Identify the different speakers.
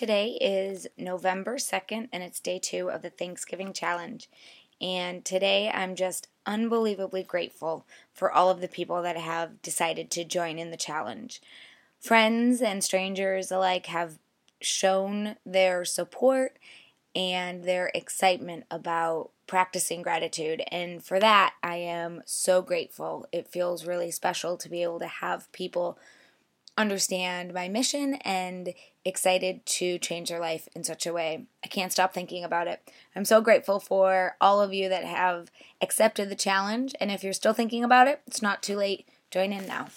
Speaker 1: Today is November 2nd, and it's day two of the Thanksgiving Challenge. And today I'm just unbelievably grateful for all of the people that have decided to join in the challenge. Friends and strangers alike have shown their support and their excitement about practicing gratitude. And for that, I am so grateful. It feels really special to be able to have people understand my mission and excited to change their life in such a way. I can't stop thinking about it. I'm so grateful for all of you that have accepted the challenge. And if you're still thinking about it, it's not too late. Join in now.